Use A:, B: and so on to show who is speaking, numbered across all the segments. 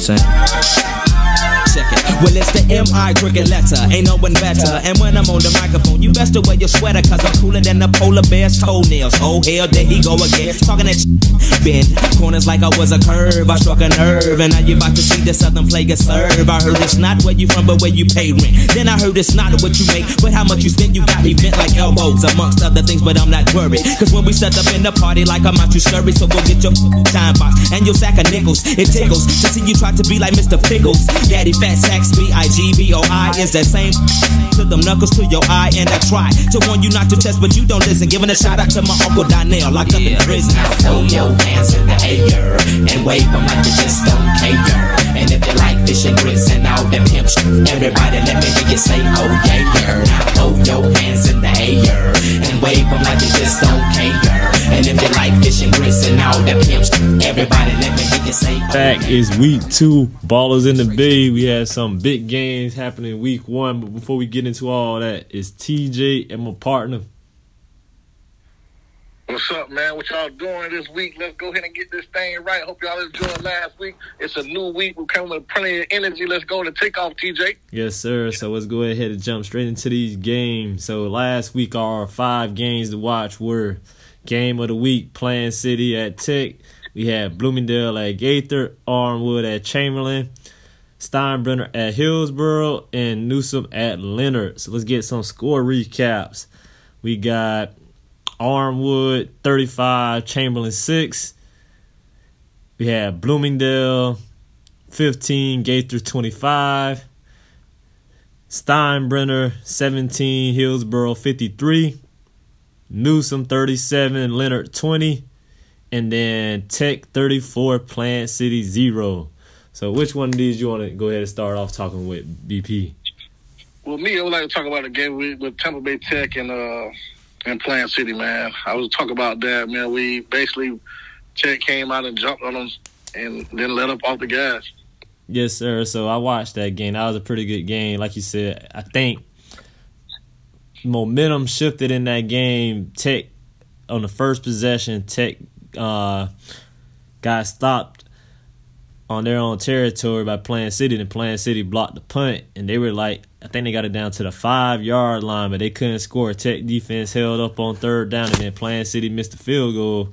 A: I'm saying? Well, it's the M.I. cricket letter. Ain't no one better. And when I'm on the microphone, you best to wear your sweater, cause I'm cooler than the polar bear's toenails. Oh, hell, there he go again. Talking that bend corners like I was a curve. I struck a nerve, and now you about to see the southern player serve. I heard it's not where you from, but where you pay rent. Then I heard it's not what you make, but how much you spend. You got me bent like elbows, amongst other things, but I'm not worried. Cause when we set up in the party, like I'm out, you scurry. So go get your time box and your sack of nickels. It tickles to see you try to be like Mr. Pickles. Daddy Fat Sacks, B I G B O I is that same to them knuckles to your eye. And I try to warn you not to test, but you don't listen. Giving a shout out to my Uncle Donnell, locked up in prison.
B: Your hands in the air and wave them like you just don't care. And if you like fish and grits and all that pimp shit, everybody let me hear you say, oh yeah, yeah. Now throw your hands in the air and wave them like you just don't care. And if you like fish and grits and all that pimp shit, everybody let me hear you say, oh
C: Back is week two. Ballers in the Bay. We had some big games happening week one. But before we get into all that, it's TJ and my partner.
D: What's up, man? What y'all doing this week? Let's go ahead and get this thing right. Hope y'all enjoyed last week. It's a new week. We're coming with plenty of energy. Let's go to take off, TJ.
C: Yes, sir. So let's go ahead and jump straight into these games. So last week, our five games to watch were Game of the Week, Plant City at Tech. We had Bloomingdale at Gaither, Armwood at Chamberlain, Steinbrenner at Hillsboro, and Newsome at Lennard. So let's get some score recaps. We got Armwood 35, Chamberlain 6. We had Bloomingdale 15, Gaither 25. Steinbrenner 17, Hillsboro 53. Newsome 37, Lennard 20. And then Tech 34, Plant City 0. So which one of these you want to go ahead and start off talking with, BP?
D: Well, me, I would like to talk about the game with, with Tampa Bay Tech and uh and Plant City, man. I was talk about that, man. We basically Tech came out and jumped on them and then let up off the gas.
C: Yes, sir. So I watched that game. That was a pretty good game. Like you said, I think momentum shifted in that game. Tech on the first possession, Tech uh, got stopped on their own territory by Plant City, and Plant City blocked the punt, and they were like, I think they got it down to the five yard line, but they couldn't score. Tech defense held up on third down, and then Plant City missed the field goal.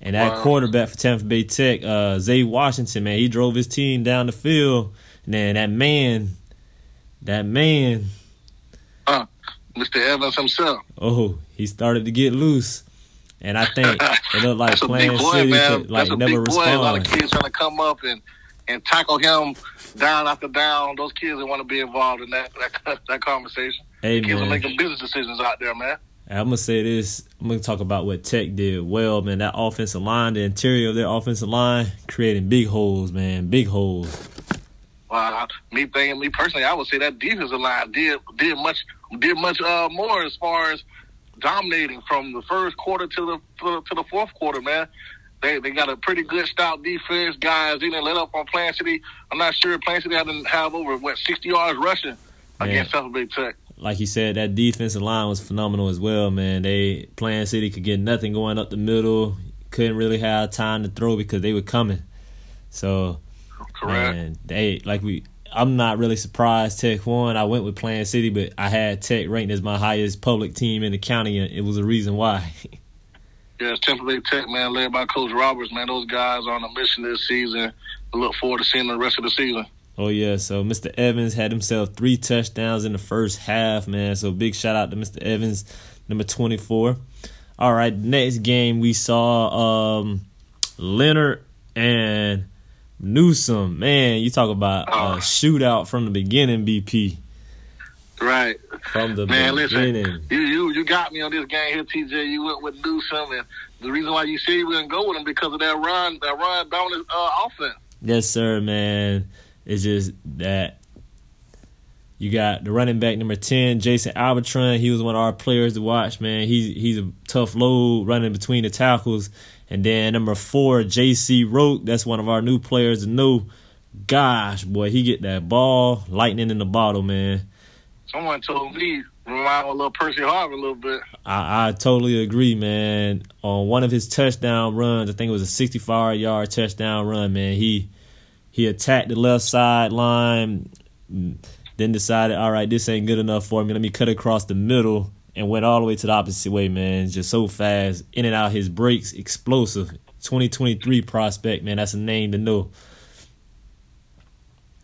C: And that
D: Wow.
C: quarterback for Tampa Bay Tech, uh, Zay Washington, man, he drove his team down the field. And then that man, that man,
D: Uh, Mr. Evans himself.
C: oh, he started to get loose. And I think it looked like
D: That's a big boy,
C: City
D: man.
C: could like
D: That's
C: never
D: boy. A lot of kids trying to come up and, and tackle him down after down. Those kids that want to be involved in that that, that conversation.
C: Hey,
D: kids are making business decisions out there, man.
C: I'm gonna say this. I'm gonna talk about what Tech did well, man. That offensive line, the interior of their offensive line, creating big holes, man, big holes.
D: Well, me thinking, me personally, I would say that defensive line did did much did much uh, more as far as dominating from the first quarter to the, to the fourth quarter, man. They they got a pretty good stout defense, guys. They didn't let up on Plant City. I'm not sure Plant City had to have over what 60 yards rushing against South Bay Tech.
C: Like you said, that defensive line was phenomenal as well, man. They Plant City could get nothing going up the middle. Couldn't really have time to throw because they were coming. So
D: Correct.
C: man, they like we. I'm not really surprised Tech won. I went with Plant City, but I had Tech ranked as my highest public team in the county, and it was a reason why.
D: Yes, Tampa Bay Tech, man, led by Coach Roberts, man. Those guys are on a mission this season. I look forward to seeing the rest of the season.
C: Oh yeah, so Mr. Evans had himself three touchdowns in the first half, man. So big shout out to Mr. Evans, number twenty four. All right, next game we saw um Lennard and Newsome. Man, you talk about a shootout from the beginning, BP.
D: Right.
C: From the
D: Man,
C: beginning.
D: listen, you, you you got me on this game here, TJ. You went with Newsome, and the reason why you said you wouldn't go with him because of that run, that run dominant uh, offense.
C: Yes, sir, man. It's just that you got the running back number ten, Jason Albatron. He was one of our players to watch, man. He's he's a tough load running between the tackles. And then number four, JC Roke. That's one of our new players to know. Gosh, boy, he get that ball lightning in the bottle, man.
D: Someone told me remind a little Percy Harvin a little bit.
C: I, I totally agree, man. On one of his touchdown runs, I think it was a 65 yard touchdown run, man. He he attacked the left sideline, then decided, all right, this ain't good enough for me. Let me cut across the middle and went all the way to the opposite way, man. Just so fast, in and out his breaks, explosive. 2023 prospect, man. That's a name to know.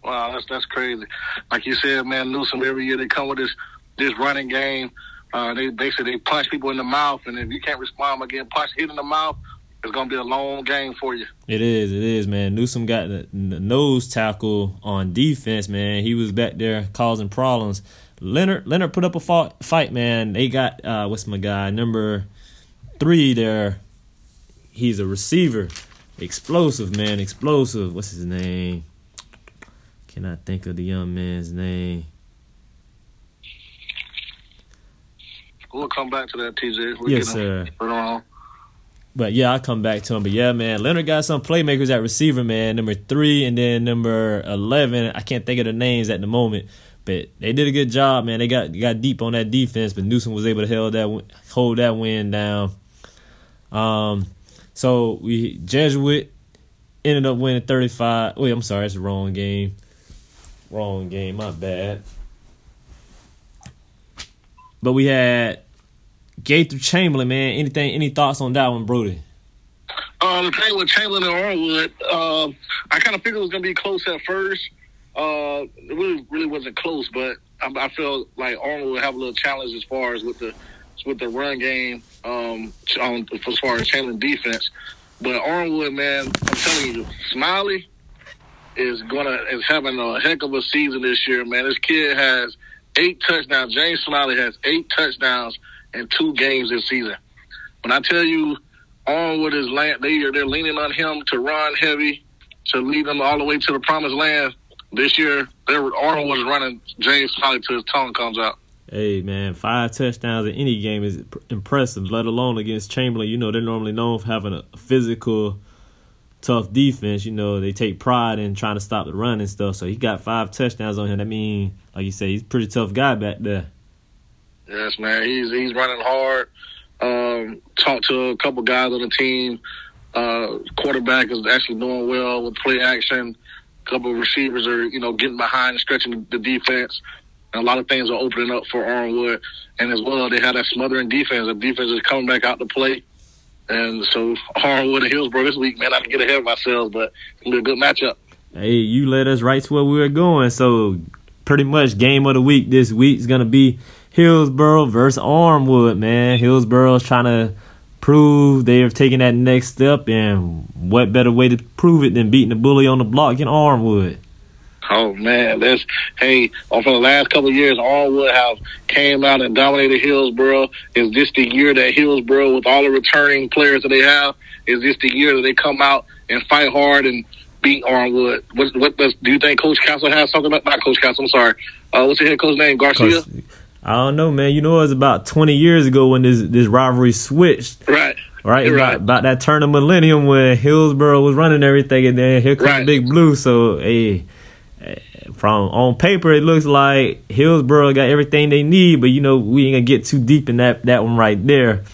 D: Wow, that's that's crazy. Like you said, man, Newsome every year they come with this this running game. Uh, they basically they punch people in the mouth, and if you can't respond by getting punched hit in the mouth, it's gonna be a long game for you.
C: It is, it is, man. Newsome got the, the nose tackle on defense, man. He was back there causing problems. Lennard Lennard put up a fought, fight, man. They got uh, what's my guy number three there. He's a receiver, explosive man, explosive. What's his name? Cannot think of the young man's name.
D: We'll come back to that, TJ.
C: We'll yes, sir. But yeah, I'll come back to him. But yeah, man, Lennard got some playmakers at receiver, man. Number three and then number eleven. I can't think of the names at the moment, but they did a good job, man. They got got deep on that defense, but Newsome was able to hold that hold that win down. Um, so we Jesuit ended up winning thirty five. Wait, I'm sorry, it's the wrong game. Wrong game. My bad. But we had Gaither Chamberlain, man. Anything? Any thoughts on that one, Brody?
D: Uh, the thing with Chamberlain and Armwood, uh, I kind of figured it was gonna be close at first. Uh, it really, really wasn't close, but I, I feel like Armwood would have a little challenge as far as with the with the run game, um, on, as far as Chamberlain defense. But Armwood, man, I'm telling you, Smiley is gonna is having a heck of a season this year, man. This kid has eight touchdowns. James Smiley has eight touchdowns in two games this season. When I tell you, Armwood is land, they are they're leaning on him to run heavy, to lead them all the way to the promised land. This year, their Arnold was running James Smiley till his tongue comes out.
C: Hey man, five touchdowns in any game is impressive. Let alone against Chamberlain. You know they're normally known for having a physical, tough defense. You know they take pride in trying to stop the run and stuff. So he got five touchdowns on him. That mean, like you say, he's a pretty tough guy back there.
D: Yes, man. He's he's running hard. Um, talked to a couple guys on the team. Uh, quarterback is actually doing well with play action. A couple of receivers are, you know, getting behind and stretching the defense. And a lot of things are opening up for Armwood. And as well, they had that smothering defense. The defense is coming back out to play. And so Armwood and Hillsboro this week, man, I can get ahead of myself, but it'll be a good matchup.
C: Hey, you led us right to where we were going. So pretty much game of the week this week is going to be Hillsboro versus Armwood, man. Hillsboro's trying to prove they are taking that next step, and what better way to prove it than beating the bully on the block in Armwood?
D: Oh man, that's hey. For the last couple of years, Armwood have came out and dominated Hillsboro. Is this the year that Hillsboro, with all the returning players that they have, is this the year that they come out and fight hard and beat Armwood? What, what does do you think Coach Castle has something about? Not Coach Castle. I'm sorry. Uh, what's the head coach name? Garcia. Coach,
C: I don't know, man. You know, it was about 20 years ago when this this rivalry switched.
D: Right.
C: Right. About,
D: right.
C: about that turn of millennium when Hillsboro was running everything, and then here comes right. Big Blue. So, hey, from on paper, it looks like Hillsboro got everything they need, but you know, we ain't gonna get too deep in that that one right there.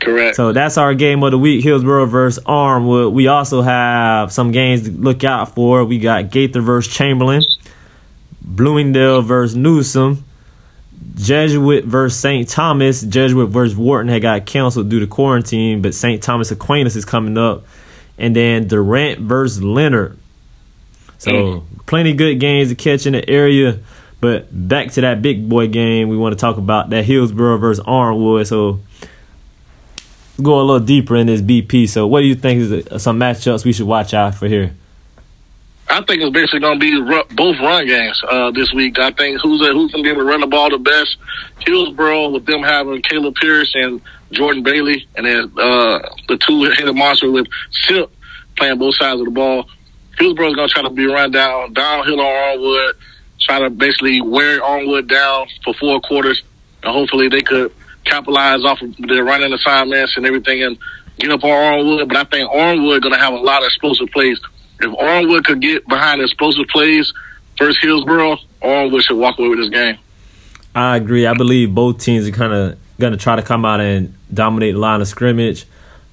D: Correct.
C: So that's our game of the week, Hillsboro versus Armwood. We also have some games to look out for. We got Gaither versus Chamberlain, Bloomingdale versus Newsome, Jesuit versus St. Thomas. Jesuit versus Wharton had got canceled due to quarantine, but St. Thomas Aquinas is coming up. And then Durant versus Lennard. So mm. plenty good games to catch in the area. But back to that big boy game, we want to talk about that Hillsboro versus Armwood. So go a little deeper in this BP. So what do you think is some matchups we should watch out for here?
D: I think it's basically going to be both run games uh, this week. I think who's a, who's going to be able to run the ball the best. Hillsboro with them having Caleb Pierce and Jordan Bailey, and then uh, the two-headed monster with Sip playing both sides of the ball. Hillsboro's going to try to be run down downhill on Armwood, try to basically wear Armwood down for four quarters, and hopefully they could capitalize off of their running assignments and everything and get up on Armwood. But I think Armwood going to have a lot of explosive plays if Armwood could get behind explosive plays versus Hillsboro, Armwood should walk away with this game.
C: I agree. I believe both teams are kind of going to try to come out and dominate the line of scrimmage.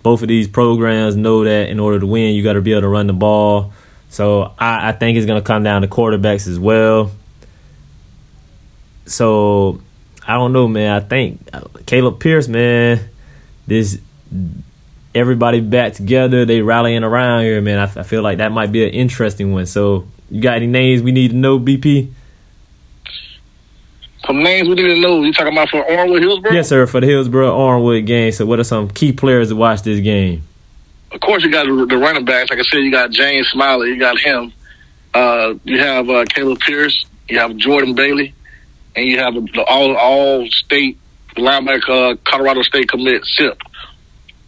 C: Both of these programs know that in order to win, you got to be able to run the ball. So I, I think it's going to come down to quarterbacks as well. So I don't know, man. I think uh, Caleb Pierce, man, this everybody back together. They rallying around here, man. I, I feel like that might be an interesting one. So you got any names we need to know, BP?
D: Some names we need to know. You talking about for Armwood Hillsboro?
C: Yes, sir. For the Hillsboro Armwood game. So what are some key players to watch this game?
D: Of course, you got the running backs. Like I said, you got James Smiley. You got him. Uh, you have uh, Caleb Pierce. You have Jordan Bailey, and you have the all all state linebacker, uh, Colorado State commit Sip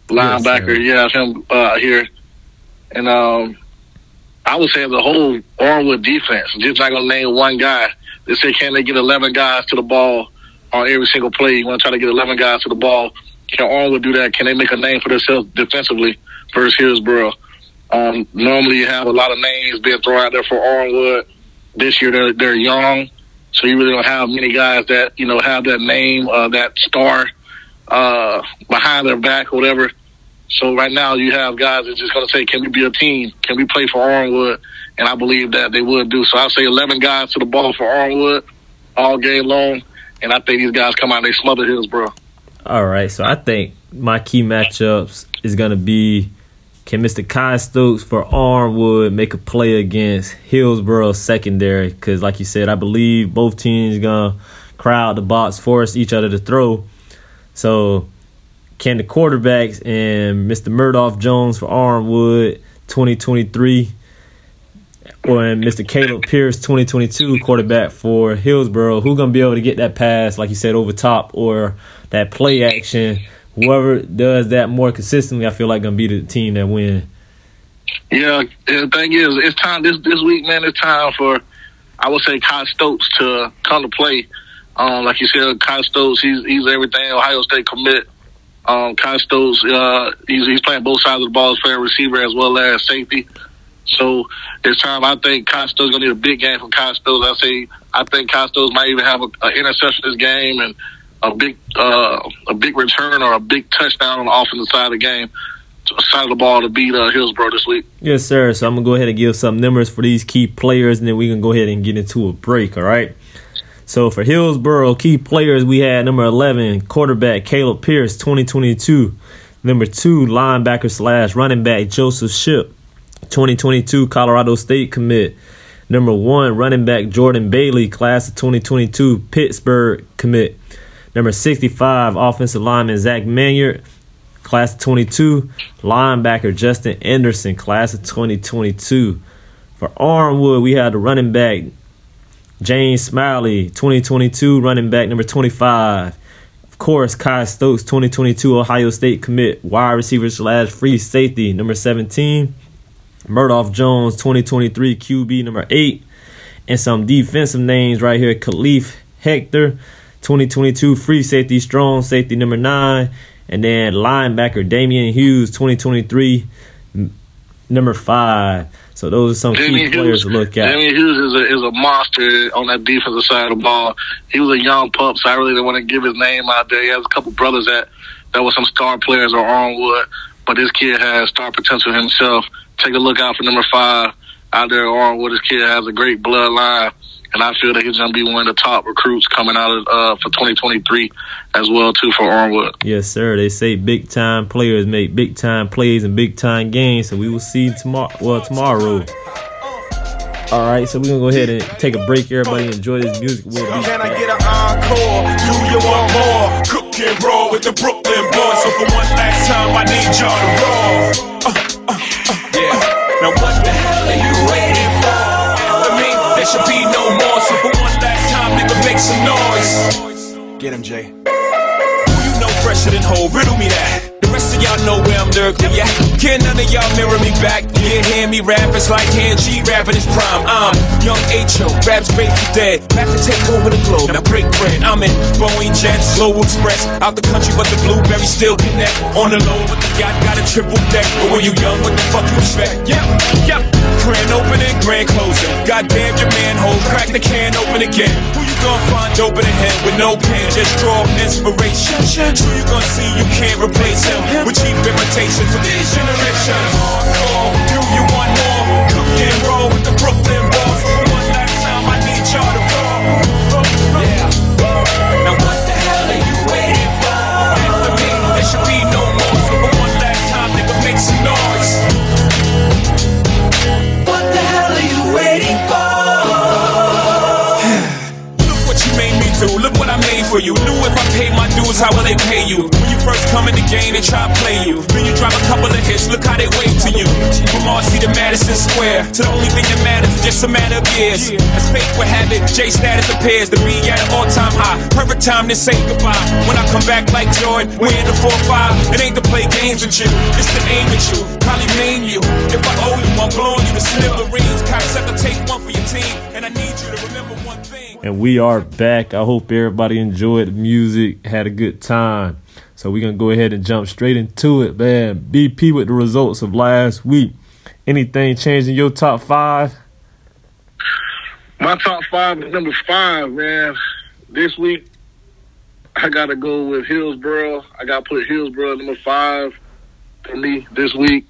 D: linebacker. Yes, you have him uh, here, and um, I would say the whole Armwood defense. Just not gonna name one guy. They say can they get eleven guys to the ball on every single play? You want to try to get eleven guys to the ball. Can Armwood do that? Can they make a name for themselves defensively versus Hillsboro? Um, normally, you have a lot of names being thrown out there for Armwood. This year, they're, they're young, so you really don't have many guys that you know have that name, uh, that star uh, behind their back or whatever. So right now, you have guys that's just going to say, "Can we be a team? Can we play for Armwood?" And I believe that they would do. So I say 11 guys to the ball for Armwood all game long, and I think these guys come out and they smother Hillsboro.
C: All right, so I think my key matchups is going to be can Mr. Kai Stokes for Armwood make a play against Hillsboro secondary? Because, like you said, I believe both teams gonna crowd the box, force each other to throw. So, can the quarterbacks and Mr. Murdoch Jones for Armwood 2023 or Mr. Caleb Pierce 2022 quarterback for Hillsboro, who gonna be able to get that pass, like you said, over top or that play action? Whoever does that more consistently, I feel like gonna be the team that win.
D: Yeah, the thing is, it's time this this week, man. It's time for I would say Kai Stokes to come to play. Um, like you said, Kai Stokes, he's he's everything. Ohio State commit. Um, Stokes, uh, he's he's playing both sides of the ball, he's playing receiver as well as safety. So it's time. I think Stokes gonna need a big game from Stokes. I say I think Stokes might even have an interception this game and a big uh, a big return or a big touchdown on the offensive side of the game, side of the ball to beat uh, Hillsboro this week.
C: Yes, sir. So I'm gonna go ahead and give some numbers for these key players, and then we can go ahead and get into a break. All right. So for Hillsboro, key players we had number 11 quarterback Caleb Pierce, 2022. Number two linebacker slash running back Joseph Ship, 2022 Colorado State commit. Number one running back Jordan Bailey, class of 2022 Pittsburgh commit. Number 65, offensive lineman Zach Manyard, class of 22. Linebacker Justin Anderson, class of 2022. For Armwood, we had the running back James Smiley, 2022, running back number 25. Of course, Kai Stokes, 2022 Ohio State commit, wide receiver slash free safety, number 17. Murdoch Jones, 2023 QB, number 8. And some defensive names right here Khalif Hector, 2022 free safety, strong safety number nine, and then linebacker Damian Hughes, 2023 number five. So those are some key players
D: Hughes,
C: to look at.
D: Damian Hughes is a, is a monster on that defensive side of the ball. He was a young pup, so I really didn't want to give his name out there. He has a couple brothers that that were some star players or Armwood, but this kid has star potential himself. Take a look out for number five out there Armwood. This kid has a great bloodline and I feel that he's going to be one of the top recruits coming out of uh, for 2023 as well too for Armwood.
C: Yes, sir. They say big time players make big time plays and big time games, so we will see tomorrow. Well, tomorrow. All right, so we're gonna go ahead and take a break. Everybody enjoy this music. We'll be
E: Can I get an encore? Do you want more? Cook and roll with the Brooklyn boys. So for one last time, I need y'all to roll. Uh, uh, uh, yeah. Now what the hell are you waiting for? I mean, there should be no make some noise. Get him, Jay. Who you know fresher than whole? Riddle me that. The rest of y'all know where I'm lyrically. Yeah, can none of y'all mirror me back? You hear me rap, it's like hand G rapping his prime. I'm young H.O., raps grateful dead. Back to take over the globe, now break bread. I'm in Boeing Jets, Global Express. Out the country, but the blueberry still connect. On the low, but the yacht got a triple deck. But when you young, what the fuck you expect? Yep, yep. Grand opening, grand closing. Goddamn your manhole, crack the can open again. Gonna open a head with no pen? Just draw inspiration. Who you gonna see you can't replace him with cheap imitations for these generations? Hardcore, do you want more? Cook and roll with the Brooklyn for
B: you.
E: Knew if I paid my dues, how will they pay you? First come in the game, they try to play you. Then you drop a couple of hits. Look how they wait to you. From Marcy to Madison Square, to the only thing that matters is just a matter of years. As fate would have it, J status appears to be at an all-time high. Perfect time to say goodbye. When I come back like Jordan, we're in the 4-5. It ain't to play games with you, it's to aim at you. Probably maim you. If I owe you, I'm blowing you to smithereens. Cocksucker, take one for your team, and I need you to remember one thing.
C: And we are back. I hope everybody enjoyed the music, had a good time. So we're gonna go ahead and jump straight into it, man. BP with the results of last week. Anything changing your top five?
D: My top five is number five, man. This week, I got to go with Hillsboro. I got to put Hillsboro number five for me this week.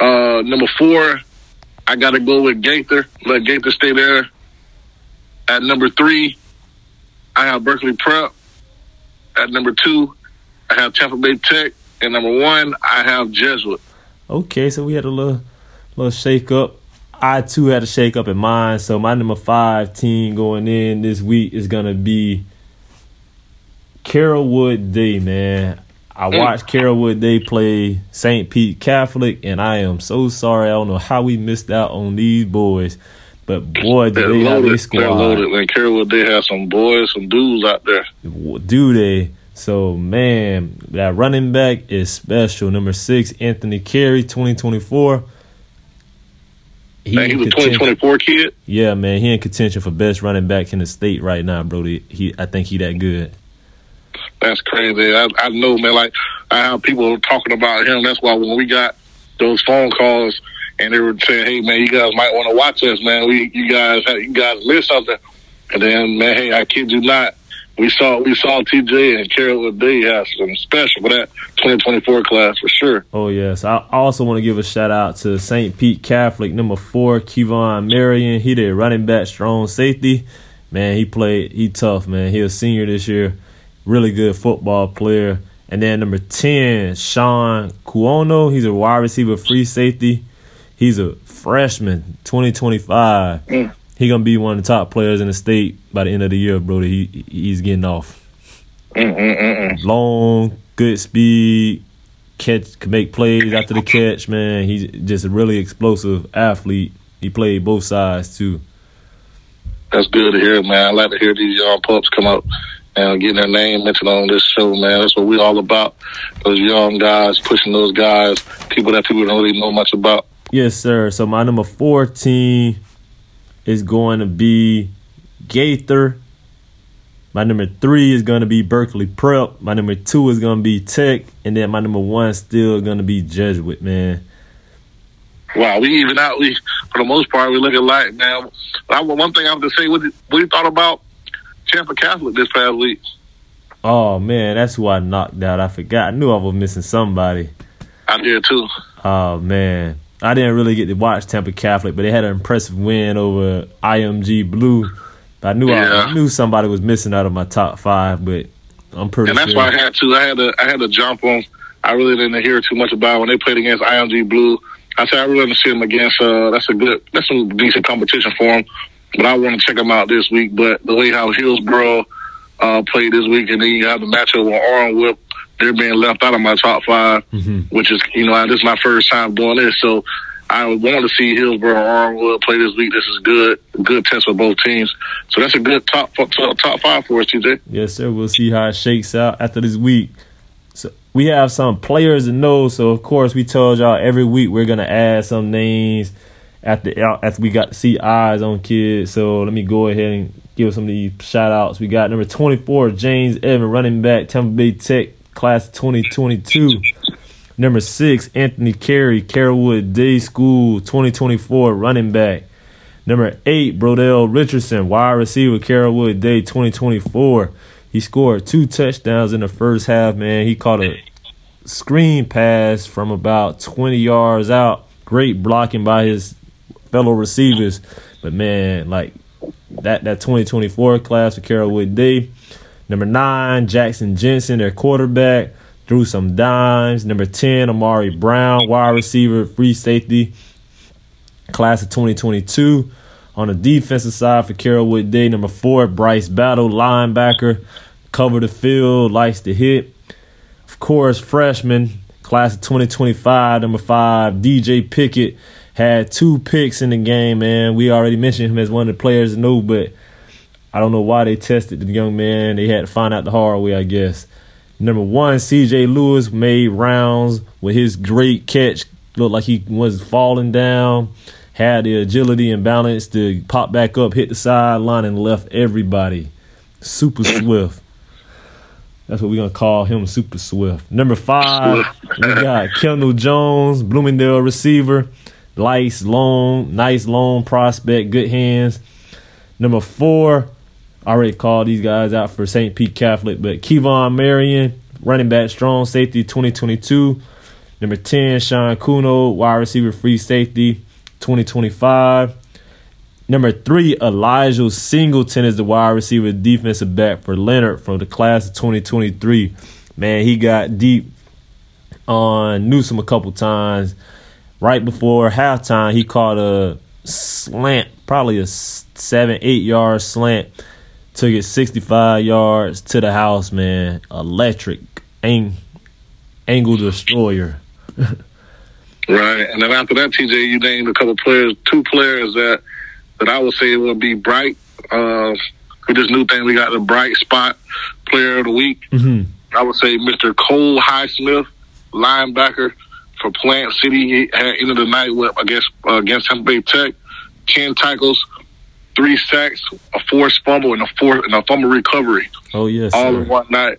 D: Uh, number four, I got to go with Gaither. Let Gaither stay there. At number three, I have Berkeley Prep. At number two, I have Tampa Bay Tech. And number one, I have Jesuit.
C: Okay, so we had a little little shake up. I too had a shake up in mine. So my number five team going in this week is gonna be Carrollwood Day, man. I mm. watched Carrollwood Day play St. Pete Catholic, and I am so sorry. I don't know how we missed out on these boys, but boy,
D: They're
C: did they have
D: loaded.
C: their
D: They're
C: squad.
D: loaded. And Carrollwood, they have some boys, some dudes out there.
C: do they? So man, that running back is special. Number six, Anthony Carey, twenty twenty four.
D: Man, he's a 2024 kid.
C: Yeah, man, he in contention for best running back in the state right now, bro. He, he I think he that good.
D: That's crazy. I, I know, man. Like I have people talking about him. That's why when we got those phone calls and they were saying, "Hey, man, you guys might want to watch us, man. We, you guys, you guys missed something." And then, man, hey, I kid you not, we saw we saw TJ and Carrollwood Day have some special for that 2024 class for sure.
C: Oh yes, I also want to give a shout out to St. Pete Catholic number four, Kevon Marion. He did running back, strong safety. Man, he played. He tough, man. He a senior this year. Really good football player. And then number ten, Sean Cuono. He's a wide receiver, free safety. He's a freshman, twenty twenty five. Mm. He gonna be one of the top players in the state by the end of the year, bro. He he's getting off.
D: Mm-mm-mm.
C: Long, good speed, catch can make plays after the catch, man. He's just a really explosive athlete. He played both sides too.
D: That's good to hear, man. I like to hear these young pups come up and getting their name mentioned on this show, man. That's what we're all about. Those young guys pushing those guys, people that people don't really know much about.
C: Yes, sir. So my number fourteen is going to be Gaither. My number three is going to be Berkeley Prep. My number two is going to be Tech, and then my number one is still going to be Jesuit, man.
D: Wow, we even out. We for the most part we look alike, man. I, one thing I have to say, what, what you thought about Tampa Catholic this past week?
C: Oh man, that's who I knocked out. I forgot. I knew I was missing somebody.
D: I did too.
C: Oh man, I didn't really get to watch Tampa Catholic, but they had an impressive win over IMG Blue. I knew I,
D: Yeah.
C: I knew somebody was missing out of my top five, but I'm pretty
D: and that's
C: sure.
D: why I had to. I had to. I had to jump on. I really didn't hear too much about when they played against IMG Blue. I said I really want to see them against. Uh, that's a good. That's some decent competition for them. But I want to check them out this week. But the way how Hillsboro uh, played this week, and then you have the matchup with Armwood, they're being left out of my top 5
C: Mhm.
D: which is you know this is my first time doing this, so. I want to see Hillsborough and Armwood play this week. This is good, good test for both teams. So that's a good top top, top five for us, TJ.
C: Yes, sir. We'll see how it shakes out after this week. So we have some players to know. So of course, we told y'all every week we're gonna add some names after after we got to see eyes on kids. So let me go ahead and give some of these shout outs. We got number 24, James Evan, running back, Tampa Bay Tech, class 2022. Number six, Anthony Carey, Carrollwood Day School 2024 running back. Number eight, Brodell Richardson, wide receiver, Carrollwood Day 2024. He scored two touchdowns in the first half, man. He caught a screen pass from about 20 yards out. Great blocking by his fellow receivers. But man, like that that 2024 class for Carrollwood Day. Number nine, Jackson Jensen, their quarterback threw some dimes. Number 10, Amari Brown, wide receiver, free safety, class of 2022. On the defensive side for Carrollwood Day, number four, Bryce Battle, linebacker, cover the field, likes to hit. Of course, freshman, class of 2025, number five, DJ Pickett, had two picks in the game, man. We already mentioned him as one of the players to know, but I don't know why they tested the young man. They had to find out the hard way, I guess. Number one, CJ Lewis made rounds with his great catch. Looked like he was falling down, had the agility and balance to pop back up, hit the sideline, and left everybody super swift. That's what we're gonna call him, super swift. Number five, we got Kendall Jones, Bloomingdale receiver, nice long, nice long prospect, good hands. Number four, I already called these guys out for St. Pete Catholic, but Kevon Marion, running back, strong safety, 2022. Number 10, Sean Kuno, wide receiver, free safety, 2025. Number three, Elijah Singleton is the wide receiver, defensive back for Lennard from the class of 2023. Man, he got deep on Newsome a couple times. Right before halftime, he caught a slant, probably a seven, eight yard slant Took it 65 yards to the house, man. Electric ang- angle destroyer.
D: right, and then after that, TJ, you named a couple players, two players that that I would say would be bright. Uh, with this new thing, we got the bright spot player of the week.
C: Mm-hmm.
D: I would say Mr. Cole Highsmith, linebacker for Plant City. He had ended the night with against uh, against Tampa Bay Tech, ten tackles three sacks, a forced fumble, and a four and a fumble recovery.
C: Oh yes,
D: all
C: sir.
D: in one night.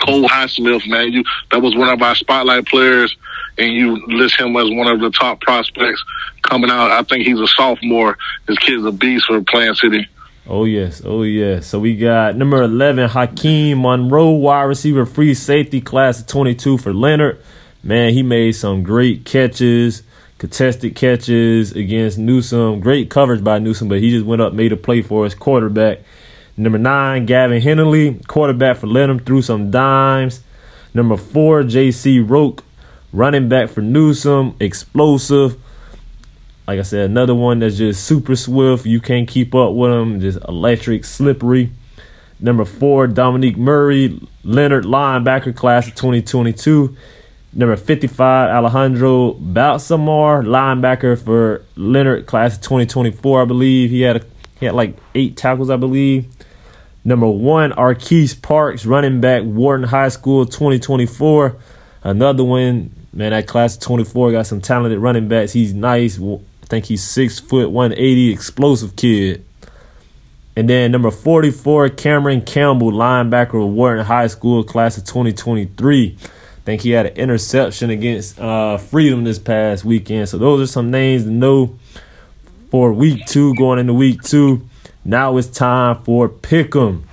D: Cole Highsmith, man, you that was one of our spotlight players, and you list him as one of the top prospects coming out. I think he's a sophomore. This kid's a beast for Plant City.
C: Oh yes, oh yes. So we got number eleven, Hakeem Monroe, wide receiver, free safety, class of twenty two for Lennard. Man, he made some great catches contested catches against Newsome. Great coverage by Newsome, but he just went up, made a play for his quarterback. Number nine, Gavin Henley, quarterback for Lennard, threw some dimes. Number four, J.C. Roke, running back for Newsome, explosive. Like I said, another one that's just super swift. You can't keep up with him, just electric, slippery. Number four, Dominique Murray, Lennard linebacker class of 2022. Number 55, Alejandro Balsamar, linebacker for Lennard, class of 2024, I believe. He had a, he had like eight tackles, I believe. Number one, Arquise Parks, running back, Wharton High School, 2024. Another one, man, that class of 24 got some talented running backs. He's nice. I think he's six foot, 180, explosive kid. And then number 44, Cameron Campbell, linebacker Wharton High School, class of 2023 think he had an interception against uh, Freedom this past weekend. So those are some names to know for week two, going into week two. Now it's time for Pick'em.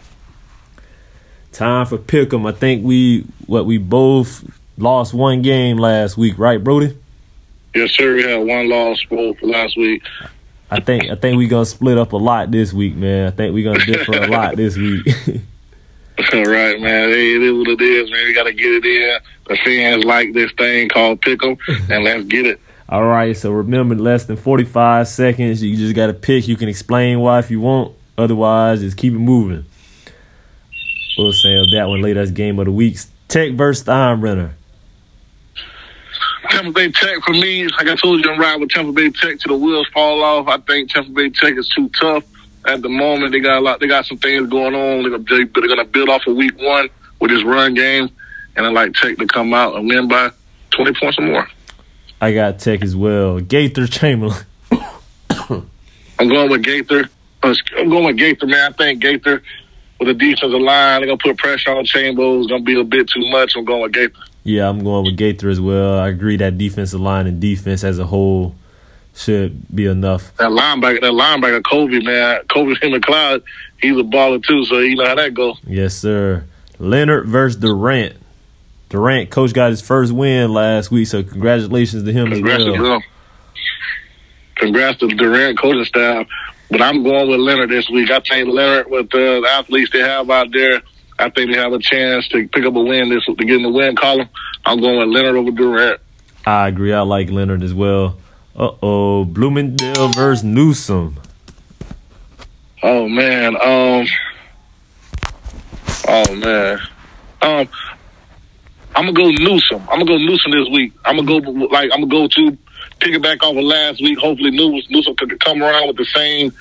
C: Time for Pick'em. I think we what we both lost one game last week, right, Brody?
D: Yes, sir. We had one loss both for last week.
C: I think I think we're gonna split up a lot this week, man. I think we're gonna differ a lot this week.
D: right, man. Hey, it is what it is, man. We got to get it in. The fans like this thing called pickle, and let's get it.
C: All right, so remember, less than 45 seconds. You just got to pick. You can explain why if you want. Otherwise, just keep it moving. We'll save that one later. That's game of the week. Tech versus Steinbrenner.
D: Tampa Bay Tech for me, like I told you, I'm riding with Tampa Bay Tech to the wheels fall off. I think Tampa Bay Tech is too tough at the moment. They got a lot. They got some things going on. They're gonna, they're gonna build off of week one with this run game, and I like Tech to come out and win by 20 points or more.
C: I got Tech as well. Gaither Chamberlain.
D: I'm going with Gaither. I'm going with Gaither, man. I think Gaither with the defensive line, they're gonna put pressure on Chamberlain. It's gonna be a bit too much. I'm going with Gaither.
C: Yeah, I'm going with Gaither as well. I agree that defensive line and defense as a whole should be enough.
D: That linebacker, that linebacker, Kobe, man, Kobe in the cloud, he's a baller too. So you know how that goes.
C: Yes, sir. Lennard versus Durant. Durant, coach got his first win last week, so congratulations to him
D: Congrats
C: as well.
D: to them. Congrats to Durant coaching staff. But I'm going with Lennard this week. I think Lennard, with the athletes they have out there, I think they have a chance to pick up a win this to get in the win column. I'm going with Lennard over Durant.
C: I agree. I like Lennard as well. Uh oh, Bloomingdale versus Newsome.
D: Oh man. Um. Oh man. Um. I'm gonna go Newsome. I'm gonna go Newsome this week. I'm gonna go like I'm gonna go to pick it back off of last week. Hopefully Newsome, Newsome could come around with the same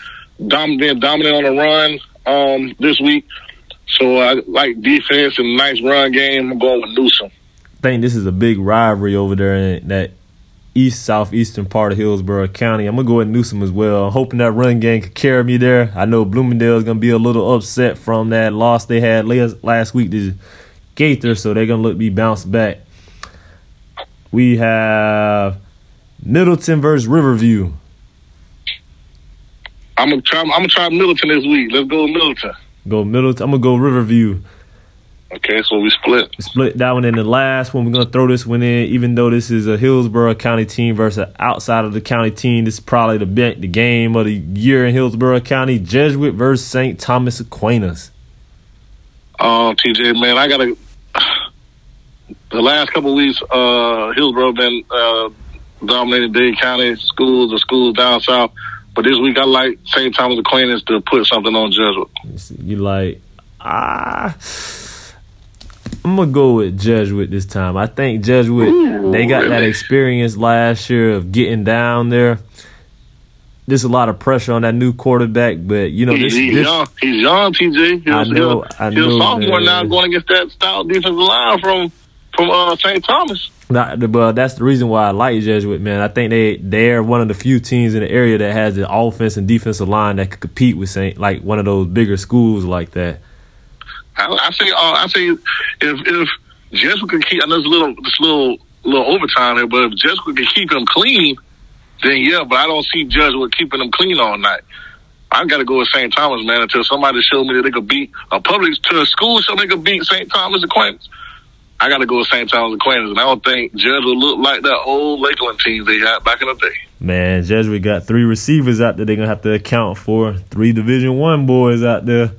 D: dominant dominant on the run um this week. So I like defense and nice run game. I'm going with Newsome.
C: I think this is a big rivalry over there in that east southeastern part of Hillsborough County. I'm gonna go with Newsome as well. hoping that run game could carry me there. I know Bloomingdale is gonna be a little upset from that loss they had last last week to Gaither, so they're gonna look be bounced back. We have Middleton versus Riverview.
D: I'm gonna try. I'm gonna try Middleton this week. Let's go Middleton.
C: Go Middleton. I'm gonna go Riverview.
D: Okay, so we split.
C: Split that one in the last one. We're gonna throw this one in, even though this is a Hillsborough County team versus outside of the county team. This is probably the the game of the year in Hillsborough County. Jesuit versus St. Thomas Aquinas.
D: Oh, TJ, man, I gotta. The last couple of weeks, uh, Hillsborough been uh, dominating Dade County schools or schools down south. But this week, I like St. Thomas Aquinas to put something on Jesuit.
C: You like ah. I'm gonna go with Jesuit this time. I think Jesuit
D: Ooh,
C: they got that experience last year of getting down there. There's a lot of pressure on that new quarterback, but you know
D: He-
C: this,
D: he's
C: this
D: young. He's young, TJ. He
C: I know-
D: he was,
C: I know,
D: sophomore now going against that stout defensive line from from uh, St. Thomas.
C: Not, but that's the reason why I like Jesuit, man. I think they they're one of the few teams in the area that has the offense and defensive line that could compete with Saint, like one of those bigger schools like that.
D: I, I say, uh, I say, if if Jesuit could keep, I know a little, this little, little overtime here, but if Jesuit could keep him clean, then yeah. But I don't see Jesuit keeping him clean all night. I got to go with St. Thomas, man, until somebody show me that they could beat a public to a school, so they could beat St. Thomas Aquinas. I got to go with St. Thomas Aquinas, and I don't think Jesuit look like that old Lakeland team they had back in the day.
C: Man, Jesuit got three receivers out there they're gonna have to account for. Three Division One boys out there.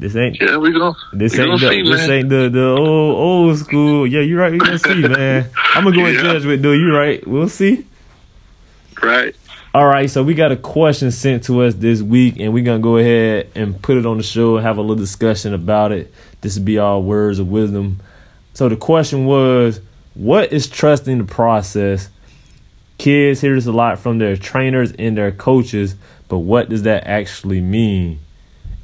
C: This ain't
D: Yeah, we go.
C: this
D: we
C: ain't
D: gonna
C: the,
D: see,
C: this
D: man.
C: ain't the the old old school. Yeah, you're right. We gonna see, man. I'm gonna go with
D: Yeah.
C: Jesuit, though. You're right. We'll see.
D: right.
C: All right, so we got a question sent to us this week, and we're gonna go ahead and put it on the show and have a little discussion about it. This will be our words of wisdom. So the question was, what is trusting the process? Kids hear this a lot from their trainers and their coaches, but what does that actually mean?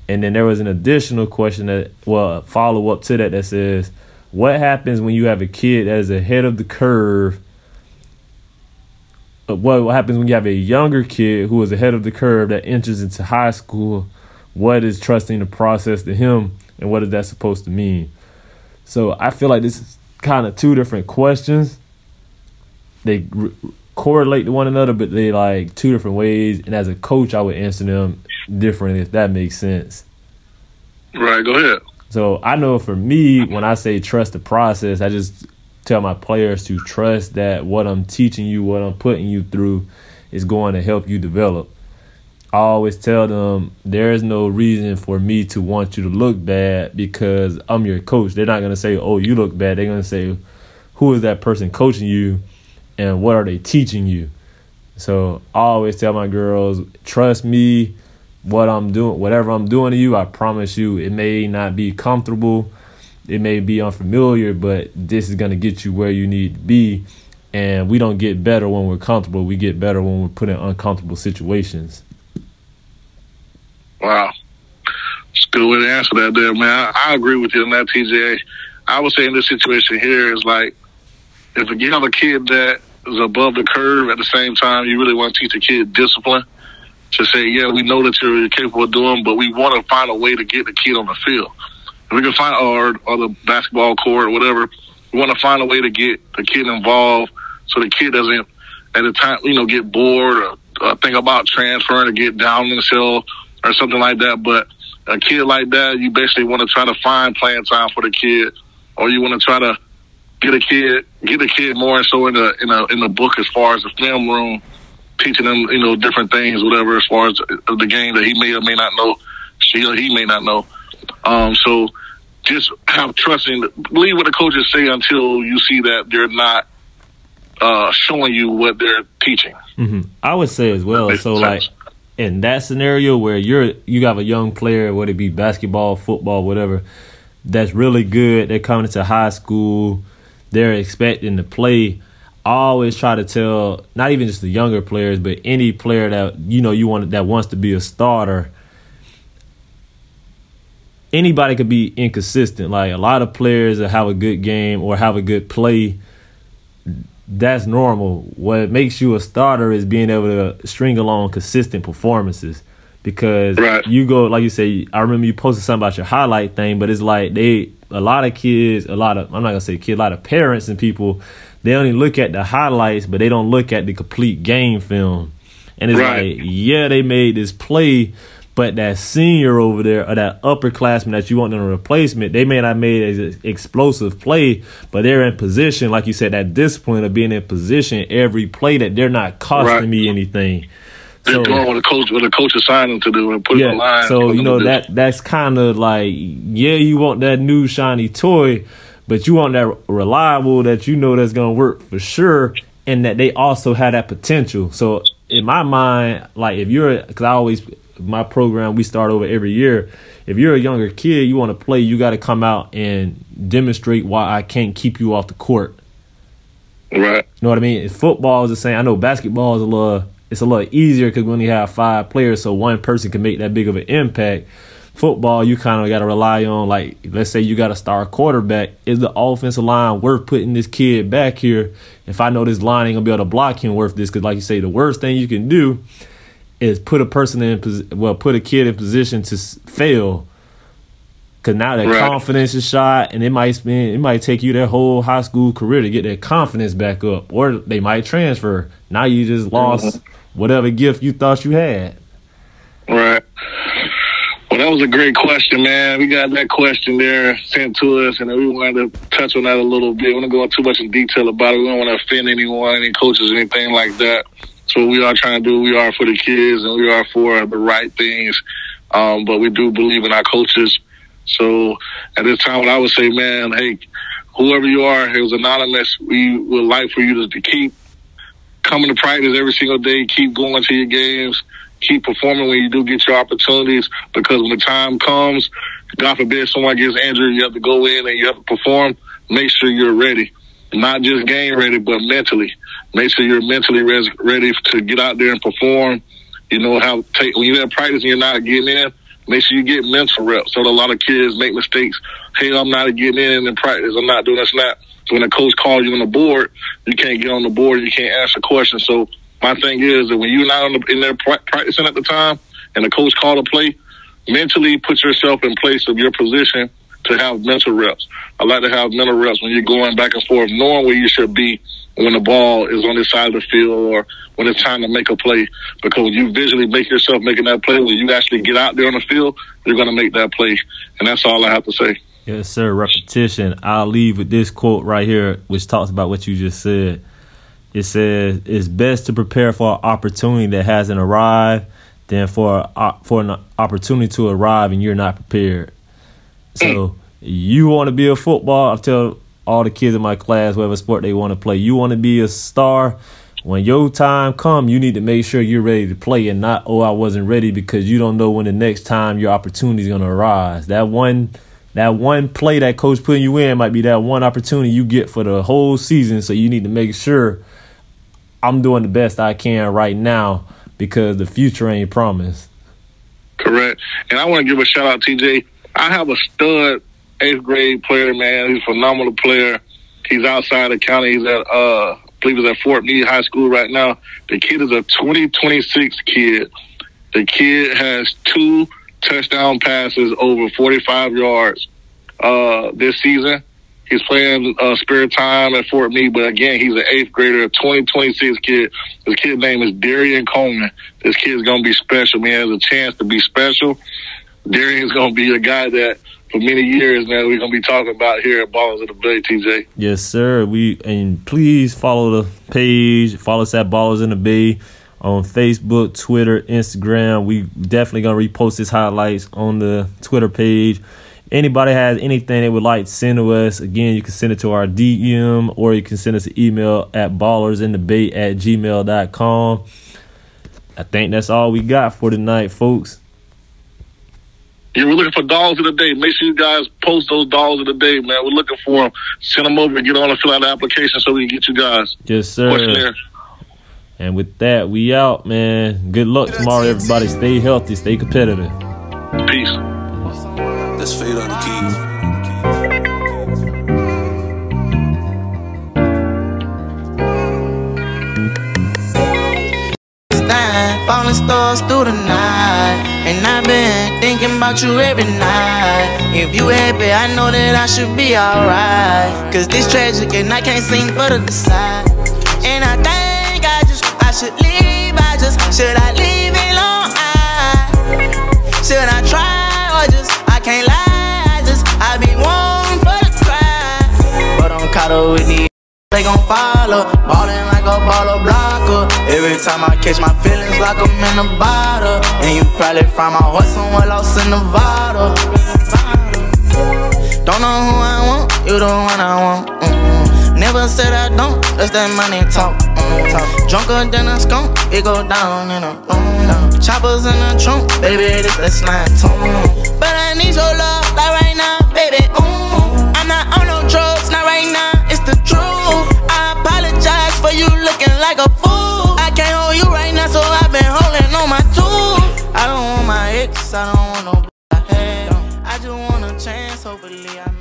C: And then there was an additional question that, well, follow up to that that says, what happens when you have a kid that is ahead of the curve uh, what happens when you have a younger kid who is ahead of the curve that enters into high school? What is trusting the process to him, and what is that supposed to mean? So I feel like this is kind of two different questions. They correlate to one another, but they like two different ways. And as a coach, I would answer them differently if that makes sense.
D: Right. Go ahead.
C: So I know for me, when I say trust the process, I just tell my players to trust that what I'm teaching you, what I'm putting you through, is going to help you develop. I always tell them there is no reason for me to want you to look bad because I'm your coach. They're not gonna say, "Oh, you look bad." They're gonna say, "Who is that person coaching you, and what are they teaching you?" So I always tell my girls, trust me, what I'm doing, whatever I'm doing to you, I promise you, it may not be comfortable, it may be unfamiliar, but this is gonna get you where you need to be. And we don't get better when we're comfortable. We get better when we're put in uncomfortable situations.
D: Wow. It's a good way to answer that there, man. I, I agree with you on that, TJ. I would say in this situation here is like if you have a kid that is above the curve at the same time, you really want to teach a kid discipline to say, yeah, we know that you're capable of doing, but we want to find a way to get the kid on the field. If we can find or or the basketball court or whatever, we want to find a way to get the kid involved so the kid doesn't at the time you know get bored or think about transferring or get down themselves or something like that. But a kid like that, you basically want to try to find playing time for the kid, or you want to try to get a kid get a kid more and so in the in a in the book as far as the film room, teaching them you know different things, whatever as far as the game that he may or may not know, she or he may not know. Um, so just have trust in believe what the coaches say until you see that they're not uh, showing you what they're teaching.
C: Mm-hmm. I would say as well. So like in that scenario where you're you have a young player, whether it be basketball, football, whatever, that's really good. They're coming to high school, they're expecting to play. I always try to tell not even just the younger players, but any player that you know you want that wants to be a starter. Anybody could be inconsistent. Like a lot of players that have a good game or have a good play that's normal. What makes you a starter is being able to string along consistent performances. Because
D: right.
C: you go, like you say, I remember you posted something about your highlight thing, but it's like they, a lot of kids, a lot of, I'm not gonna say kids, a lot of parents and people, they only look at the highlights, but they don't look at the complete game film. And it's
D: right.
C: like, yeah, they made this play, but that senior over there or that upperclassman that you want in a replacement, they may not made an explosive play, but they're in position, like you said, that discipline of being in position every play that they're not costing
D: Right.
C: me anything.
D: They're doing what the coach what the coach assigned them to do and put it on the line.
C: So you know
D: do.
C: that that's kind of like yeah, you want that new shiny toy, but you want that reliable that you know that's gonna work for sure, and that they also have that potential. So in my mind, like if you're, because I always my program we start over every year. If you're a younger kid, you want to play, you got to come out and demonstrate why I can't keep you off the court.
D: right.
C: You know what I mean? Football is the same. I know basketball is a little it's a lot easier because we only have five players, so one person can make that big of an impact. Football, you kind of got to rely on like let's say you got a star quarterback. Is the offensive line worth putting this kid back here? If I know this line ain't gonna be able to block him worth this, because like you say, the worst thing you can do is put a person in well, put a kid in position to fail. Cause now their
D: Right.
C: confidence is shot, and it might spend, it might take you their whole high school career to get their confidence back up, or they might transfer. Now you just lost mm-hmm. Whatever gift you thought you had.
D: Right. Well, that was a great question, man. We got that question there sent to us, and we wanted to touch on that a little bit. We don't go into too much in detail about it. We don't want to offend anyone, any coaches, anything like that. So we are trying to do, we are for the kids, and we are for the right things. Um, but we do believe in our coaches. So at this time, what I would say, man, hey, whoever you are, it was anonymous. We would like for you to keep coming to practice every single day, keep going to your games, keep performing when you do get your opportunities because when the time comes, God forbid someone gets injured, you have to go in and you have to perform. Make sure you're ready. Not just game ready, but mentally. Make sure you're mentally res- ready to get out there and perform. You know how take when you're at practice and you're not getting in. Make sure you get mental reps. So a lot of kids make mistakes. Hey, I'm not getting in in practice. I'm not doing and that. When the coach calls you on the board, you can't get on the board. You can't answer questions. So my thing is that when you're not the, in there practicing at the time, and the coach called a play, mentally put yourself in place of your position to have mental reps. I like to have mental reps when you're going back and forth, knowing where you should be when the ball is on this side of the field or when it's time to make a play. Because when you visually make yourself making that play, when you actually get out there on the field, you're going to make that play. And that's all I have to say.
C: Yes, sir. Repetition. I'll leave with this quote right here, which talks about what you just said. It says, "It's best to prepare for an opportunity that hasn't arrived than for a, for an opportunity to arrive and you're not prepared." So you want to be a football? I tell all the kids in my class, whatever sport they want to play, you want to be a star. When your time come, you need to make sure you're ready to play and not, oh, I wasn't ready because you don't know when the next time your opportunity is gonna arise. That one that one play that coach putting you in might be that one opportunity you get for the whole season. So you need to make sure I'm doing the best I can right now because the future ain't promised.
D: Correct. And I want to give a shout out, TJ. I have a stud eighth grade player, man. He's a phenomenal player. He's outside the county. He's at, uh, I believe he's at Fort Meade High School right now. The kid is a 2026 kid. The kid has two touchdown passes over 45 yards uh, this season. He's playing uh, spare time at Fort Meade, but again, he's an eighth grader, a 2026 kid. This kid's name is Darian Coleman. This kid's going to be special, man. Has a chance to be special. Darian's going to be a guy that for many years, man, we're gonna be talking about here at Ballers of the Bay, TJ.
C: Yes, sir. We and please follow the page. Follow us at Ballers in the Bay on Facebook, Twitter, Instagram. We definitely gonna repost his highlights on the Twitter page. Anybody has anything they would like to send to us, again, you can send it to our DM or you can send us an email at ballersinthebay at gmail.com. I think that's all we got for tonight, folks.
D: Yeah, we're looking for dogs of the day. Make sure you guys post those dogs of the day, man. We're looking for them. Send them over and get on and fill out the application so we can get you guys.
C: Yes, sir.
D: Questionnaire.
C: And with that, we out, man. Good luck tomorrow, everybody. Stay healthy, stay competitive.
D: Peace.
F: Let's fade on the keys.
G: falling stars through the night. And I've been thinking about you every night. If you happy, I know that I should be alright. Cause this tragic and I can't seem for to decide. Should leave. I just, should I leave it alone? I, should I try or just, I can't lie. I just, I be wanting for the cry. But I'm caught up with these. They gon' follow, ballin' like a baller blocker. Every time I catch my feelings like I'm in a bottle. And you probably find my heart somewhere lost in Nevada. Don't know who I want, you the one I want. Mm Never said I don't, that's that money talk. mm talk. Drunker than a skunk, it go down in a room. Choppers in the trunk, baby, this that's not tune. But I need your love, like right now, baby. I'm not on no drugs, not right now, it's the truth. I apologize for you looking like a fool. I can't hold you right now, so I've been holding on my tools. I don't want my ex, I don't want no I just want a chance, hopefully I.